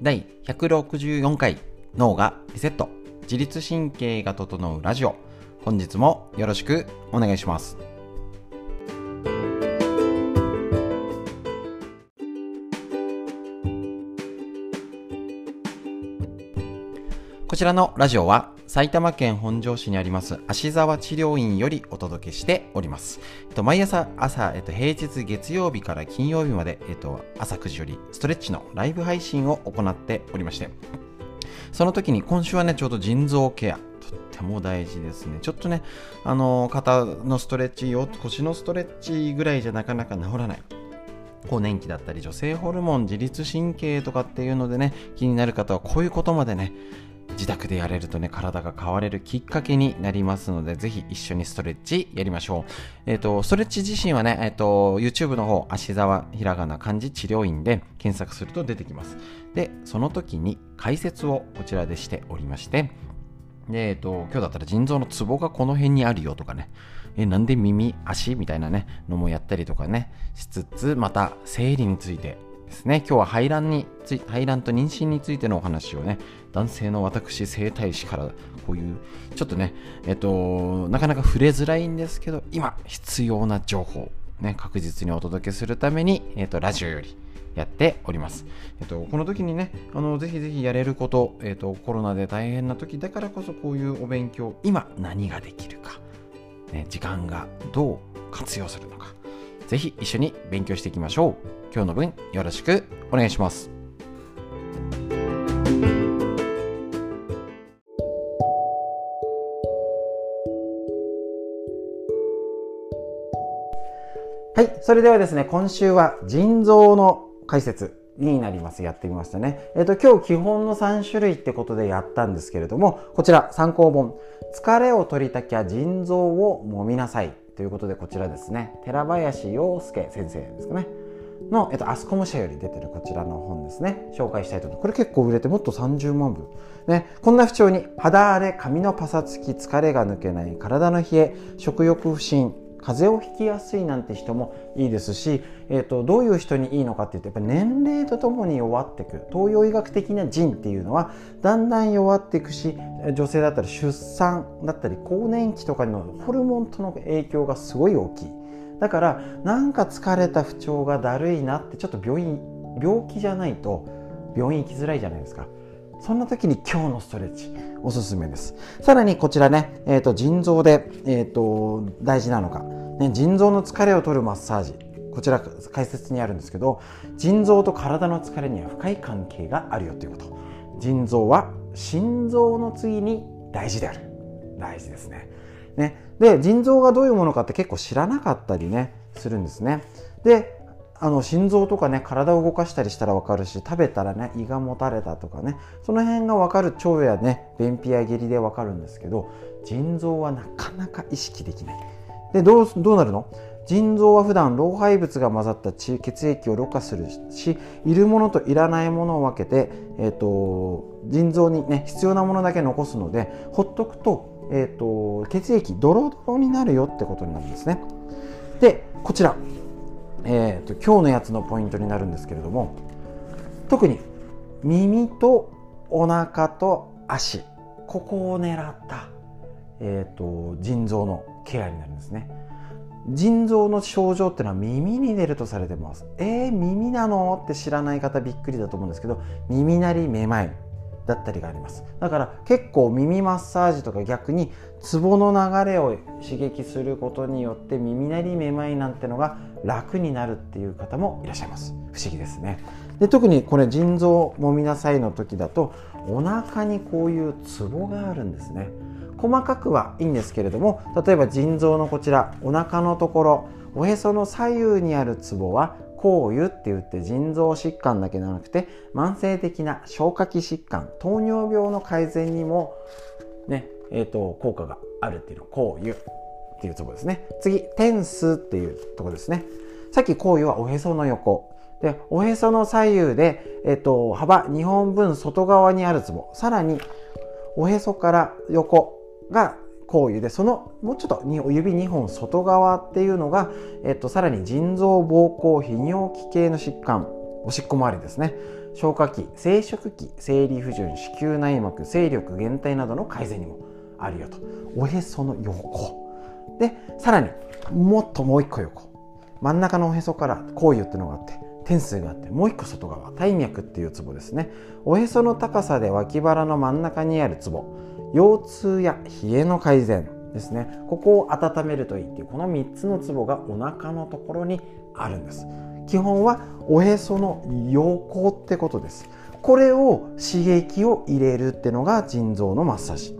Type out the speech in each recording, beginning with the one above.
第164回脳がリセット。自律神経が整うラジオ。本日もよろしくお願いします。こちらのラジオは埼玉県本庄市にあります芦沢治療院よりお届けしております。えっと、毎朝朝、えっと、平日月曜日から金曜日まで、えっと、朝9時よりストレッチのライブ配信を行っておりまして、その時に今週はね、ちょうど腎臓ケア、とっても大事ですね。ちょっとね、あの、肩のストレッチ、腰のストレッチぐらいじゃなかなか治らない。更年期だったり女性ホルモン自律神経とかっていうのでね気になる方はこういうことまでね自宅でやれるとね、体が変われるきっかけになりますので、ぜひ一緒にストレッチやりましょう。えっ、ー、と、ストレッチ自身はね、えっ、ー、と、YouTube の方、足沢ひらがな漢字治療院で検索すると出てきます。で、その時に解説をこちらでしておりまして、で、えっ、ー、と、今日だったら腎臓のツボがこの辺にあるよとかね、え、なんで耳、足みたいなね、のもやったりとかね、しつつ、また生理についてですね、今日は排卵につい排卵と妊娠についてのお話をね、男性の私整体師からこういうちょっとねえっとなかなか触れづらいんですけど今必要な情報ね確実にお届けするためにえっとラジオよりやっております。えっと、この時にね、あのぜひぜひやれること、えっと、コロナで大変な時だからこそこういうお勉強、今何ができるか、ね、時間がどう活用するのか、ぜひ一緒に勉強していきましょう。今日の分よろしくお願いします。はい。それではですね、今週は腎臓の解説になります。やってみましたね。えっ、ー、と、今日基本の3種類ってことでやったんですけれども、こちら参考本、疲れを取りたきゃ腎臓を揉みなさいということで、こちらですね、寺林洋介先生ですかね。の、えっと、アスコム社より出てるこちらの本ですね。紹介したいと思います。これ結構売れてもっと30万部。ね、こんな不調に肌荒れ、髪のパサつき、疲れが抜けない、体の冷え、食欲不振、風邪をひきやすいなんて人もいいですし、えーと、どういう人にいいのかっていうとやっぱ年齢とともに弱っていく東洋医学的な腎っていうのはだんだん弱っていくし女性だったら出産だったり更年期とかのホルモンとの影響がすごい大きい。だからなんか疲れた不調がだるいなってちょっと病院病気じゃないと病院行きづらいじゃないですか。そんな時に今日のストレッチおすすめです。さらにこちらね、えーと、腎臓で、えーと、大事なのが、ね、腎臓の疲れを取るマッサージ。こちら解説にあるんですけど腎臓と体の疲れには深い関係があるよということ。腎臓は心臓の次に大事である。大事ですね。ね。で腎臓がどういうものかって結構知らなかったりねするんですね。であの心臓とかね体を動かしたりしたら分かるし食べたらね胃がもたれたとかねその辺が分かる腸やね便秘や下痢で分かるんですけど腎臓はなかなか意識できない。でどうどうなるの？腎臓は普段老廃物が混ざった血液をろ過するしいるものといらないものを分けて、えーと、腎臓にね必要なものだけ残すのでほっとくと,、えーと血液ドロドロになるよってことになるんですね。でこちら。えーと、今日のやつのポイントになるんですけれども特に耳とお腹と足ここを狙った、えーと、腎臓のケアになるんですね。腎臓の症状っていうのは耳に出るとされてます。えー、耳なの？って知らない方びっくりだと思うんですけど耳鳴りめまい。だったりがあります。だから結構耳マッサージとか逆にツボの流れを刺激することによって耳鳴りめまいなんてのが楽になるっていう方もいらっしゃいます。不思議ですね。で特にこれ腎臓もみなさいの時だとお腹にこういうツボがあるんですね。細かくはいいんですけれども例えば腎臓のこちらお腹のところおへその左右にあるツボは抗油って言って腎臓疾患だけではなくて慢性的な消化器疾患糖尿病の改善にもねえーと、効果があるっていうの抗油っていうところですね。次点数っていうところですね。さっき抗油はおへその横。でおへその左右で、えーと、幅2本分外側にあるツボ。さらにおへそから横が行為でそのもうちょっと指2本外側っていうのが、えっと、さらに腎臓膀胱泌尿器系の疾患おしっこ周りですね。消化器生殖器生理不順子宮内膜精力減退などの改善にもあるよと。おへその横。でさらにもっともう一個横。真ん中のおへそから甲油っていうのがあって点数があってもう一個外側体脈っていうツボですね。おへその高さで脇腹の真ん中にあるツボ。腰痛や冷えの改善ですね。ここを温めるといいっていうこの3つのツボがお腹のところにあるんです。基本はおへその横ってことです。これを刺激を入れるってのが腎臓のマッサージ。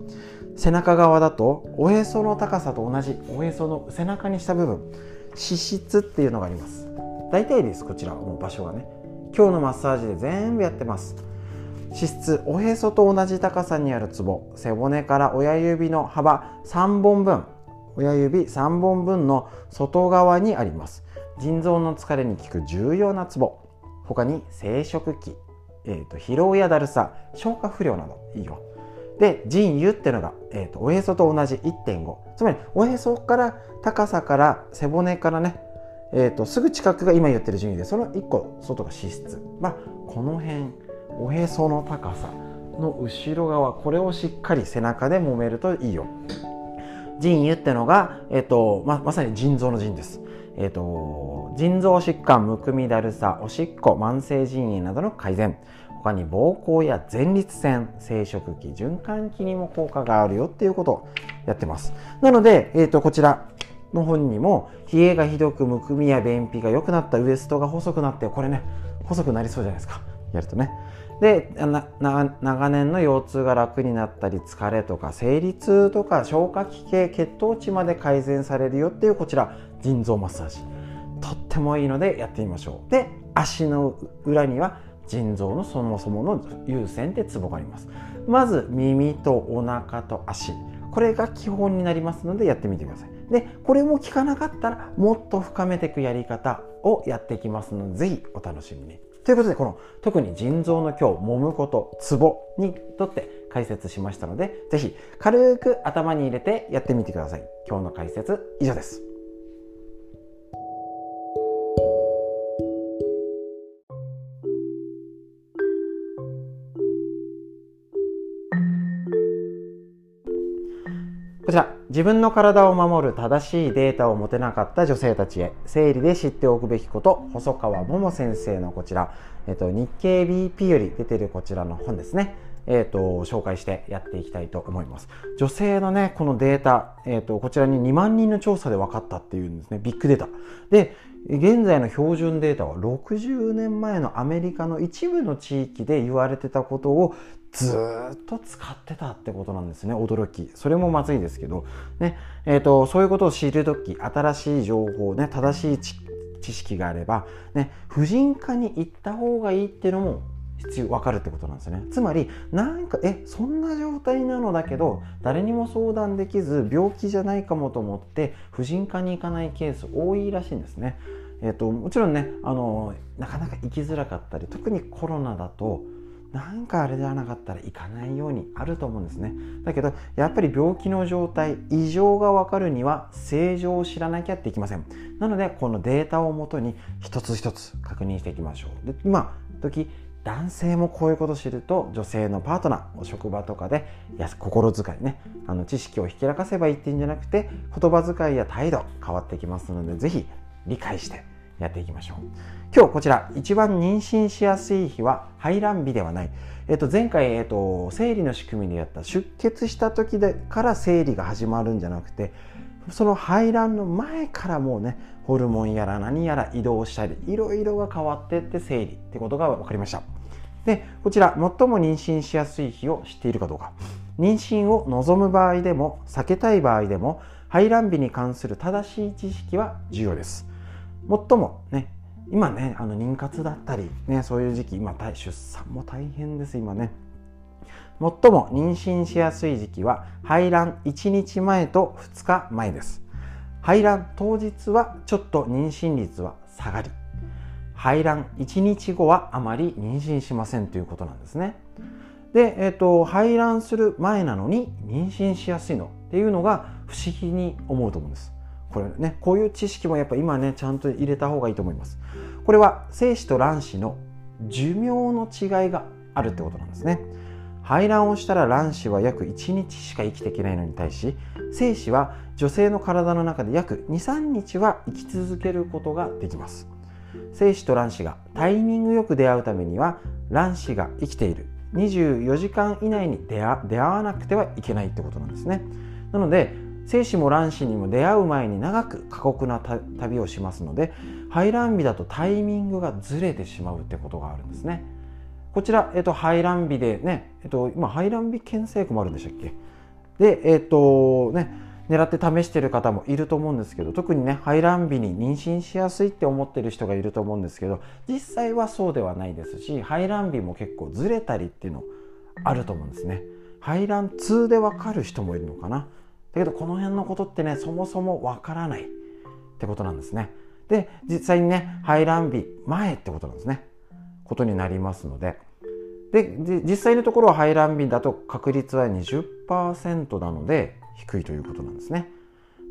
背中側だとおへその高さと同じおへその背中にした部分。脂質っていうのがあります。大体ですこちらもう場所はね。今日のマッサージで全部やってます。脂質おへそと同じ高さにあるツボ背骨から親指の幅3本分。親指3本分の外側にあります。腎臓の疲れに効く重要なツボ他に生殖器、えーと、疲労やだるさ。消化不良など。いいよ。で腎油っていうのが、えーと、おへそと同じ1.5つまりおへそから高さから背骨からね、えーと、とすぐ近くが今言ってる順位でその1個外が脂質まあこの辺。おへその高さの後ろ側これをしっかり背中で揉めるといいよ。腎油ってのが、えーとままさに腎臓の腎です。えーと、腎臓疾患むくみだるさおしっこ慢性腎炎などの改善。他に膀胱や前立腺生殖器循環器にも効果があるよっていうことをやってます。なので、えーと、こちらの本にも冷えがひどくむくみや便秘が良くなったウエストが細くなってこれね細くなりそうじゃないですか。やるとね。で長年の腰痛が楽になったり疲れとか生理痛とか消化器系血糖値まで改善されるよっていうこちら腎臓マッサージ。とってもいいのでやってみましょう。で足の裏には腎臓のそもそもの優先ってツボがあります。まず耳とお腹と足。これが基本になりますのでやってみてください。でこれも効かなかったらもっと深めていくやり方をやっていきますのでぜひお楽しみに。ということでこの特に腎臓の今日揉むことツボにとって解説しましたのでぜひ軽く頭に入れてやってみてください。今日の解説以上です。こちら、自分の体を守る正しいデータを持てなかった女性たちへ、生理で知っておくべきこと、細川桃先生のこちら、えっと、日経 BP より出てるこちらの本ですね。えーと、紹介してやっていきたいと思います。女性のねこのデータ、えーと、こちらに2万人の調査で分かったっていうんですね。ビッグデータ。で現在の標準データは60年前のアメリカの一部の地域で言われてたことをずっと使ってたってことなんですね驚き。それもまずいですけど、ねえーと、そういうことを知る時新しい情報ね正しい知識があれば、ね、婦人科に行った方がいいっていうのも必要分かるってことなんですね。つまりなんかえそんな状態なのだけど誰にも相談できず病気じゃないかもと思って婦人科に行かないケース多いらしいんですね。えー、ともちろんねあのなかなか行きづらかったり特にコロナだとなんかあれではなかったら行かないようにあると思うんですね。だけどやっぱり病気の状態異常が分かるには正常を知らなきゃっていきません。なのでこのデータをもとに一つ一つ確認していきましょう。で今時男性もこういうことを知ると女性のパートナーお職場とかでいや心遣いねあの知識をひきらかせばいいっていうんじゃなくて言葉遣いや態度変わってきますので是非理解してやっていきましょう。今日こちら一番妊娠しやすい日は排卵日ではない、えっと、前回、えっと、生理の仕組みでやった出血した時でから生理が始まるんじゃなくてその排卵の前からもうねホルモンやら何やら移動したりいろいろが変わってって生理ってことが分かりました。でこちら最も妊娠しやすい日を知っているかどうか。妊娠を望む場合でも避けたい場合でも排卵日に関する正しい知識は重要です。最もね今ねあの妊活だったりねそういう時期今出産も大変です今ね。最も妊娠しやすい時期は排卵1日前と2日前です。排卵当日はちょっと妊娠率は下がり。排卵1日後はあまり妊娠しませんということなんですね。で、えーと、排卵する前なのに妊娠しやすいのっていうのが不思議に思うと思うんです。これねこういう知識もやっぱ今ねちゃんと入れた方がいいと思います。これは精子と卵子の寿命の違いがあるってことなんですね。排卵をしたら卵子は約1日しか生きていけないのに対し精子は女性の体の中で約23日は生き続けることができます。精子と卵子がタイミングよく出会うためには卵子が生きている24時間以内に出会わなくてはいけないってことなんですね。なので精子も卵子にも出会う前に長く過酷な旅をしますので排卵日だとタイミングがずれてしまうってことがあるんですね。こちら、えっと、排卵日でね、えっと、今排卵日検査薬もあるんでしたっけ？で、えっとね、狙って試してる方もいると思うんですけど特にね排卵日に妊娠しやすいって思ってる人がいると思うんですけど実際はそうではないですし排卵日も結構ずれたりっていうのあると思うんですね。排卵痛でわかる人もいるのかな？だけどこの辺のことってねそもそもわからないってことなんですね。で実際にね排卵日前ってことなんですね。ことになりますので。で実際のところは排卵日だと確率は20%なので低いということなんですね。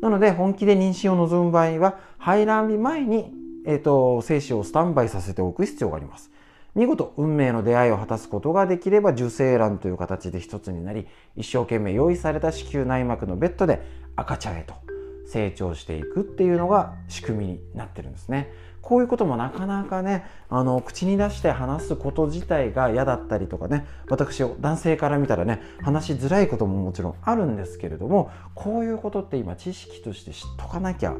なので本気で妊娠を望む場合は排卵日前に、えーと精子をスタンバイさせておく必要があります。見事運命の出会いを果たすことができれば受精卵という形で一つになり一生懸命用意された子宮内膜のベッドで赤ちゃんへと成長していくっていうのが仕組みになってるんですね。こういうこともなかなかねあの口に出して話すこと自体が嫌だったりとかね私を男性から見たらね話しづらいことももちろんあるんですけれどもこういうことって今知識として知っとかなきゃ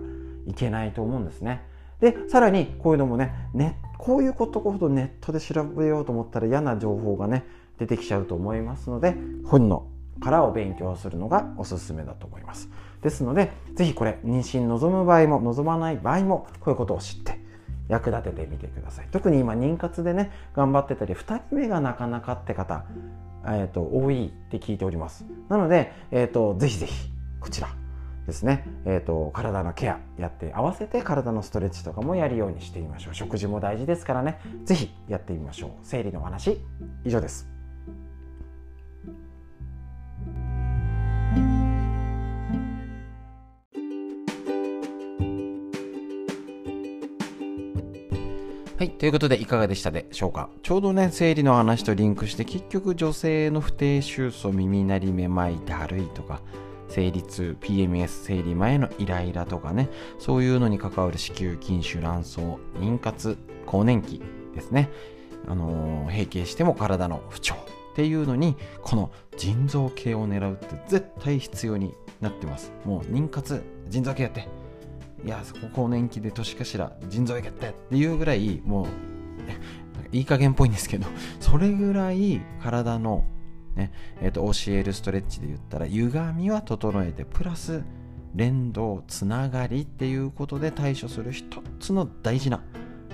いけないと思うんですね。でさらにこういうのもねねこういうことほどネットで調べようと思ったら嫌な情報がね出てきちゃうと思いますので本のからを勉強するのがおすすめだと思います。ですので是非これ妊娠望む場合も望まない場合もこういうことを知って役立ててみてください。特に今妊活でね頑張ってたり2人目がなかなかって方、えーと、多いって聞いております。なので、えーと、とぜひぜひこちらですね、えーと、体のケアやって合わせて体のストレッチとかもやるようにしてみましょう。食事も大事ですからね。是非やってみましょう。生理のお話以上です。はい。ということで、いかがでしたでしょうか？ちょうどね、生理の話とリンクして、結局女性の不定収束、耳鳴り、めまい、だるいとか、生理痛 PMS 生理前のイライラとかねそういうのに関わる子宮筋腫卵巣妊活更年期ですね。あのー、閉経しても体の不調っていうのにこの腎臓系を狙うって絶対必要になってます。もう妊活腎臓系やって。いやそこ更年期で年かしら腎臓やってっていうぐらいもういい加減っぽいんですけどそれぐらい体のねえーと、教えるストレッチで言ったら歪みは整えてプラス連動つながりっていうことで対処する一つの大事な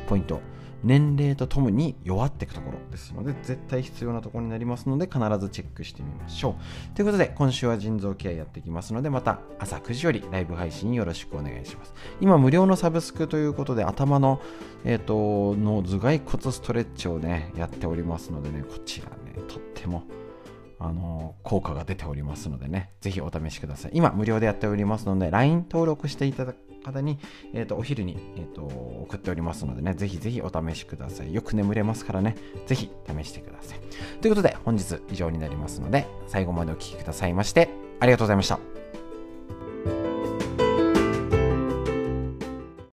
ポイント。年齢とともに弱っていくところですので絶対必要なところになりますので必ずチェックしてみましょう。ということで今週は腎臓ケアやっていきますのでまた朝9時よりライブ配信よろしくお願いします。今無料のサブスクということで頭の、えーと、の頭蓋骨ストレッチをねやっておりますのでねこちらねとってもあの効果が出ておりますのでね、ぜひお試しください。今、無料でやっておりますので、LINE 登録していただく方に、えーと、お昼に、えーと、送っておりますのでね、ぜひぜひお試しください。よく眠れますからね、ぜひ試してください。ということで、本日以上になりますので、最後までお聴きくださいまして、ありがとうございました。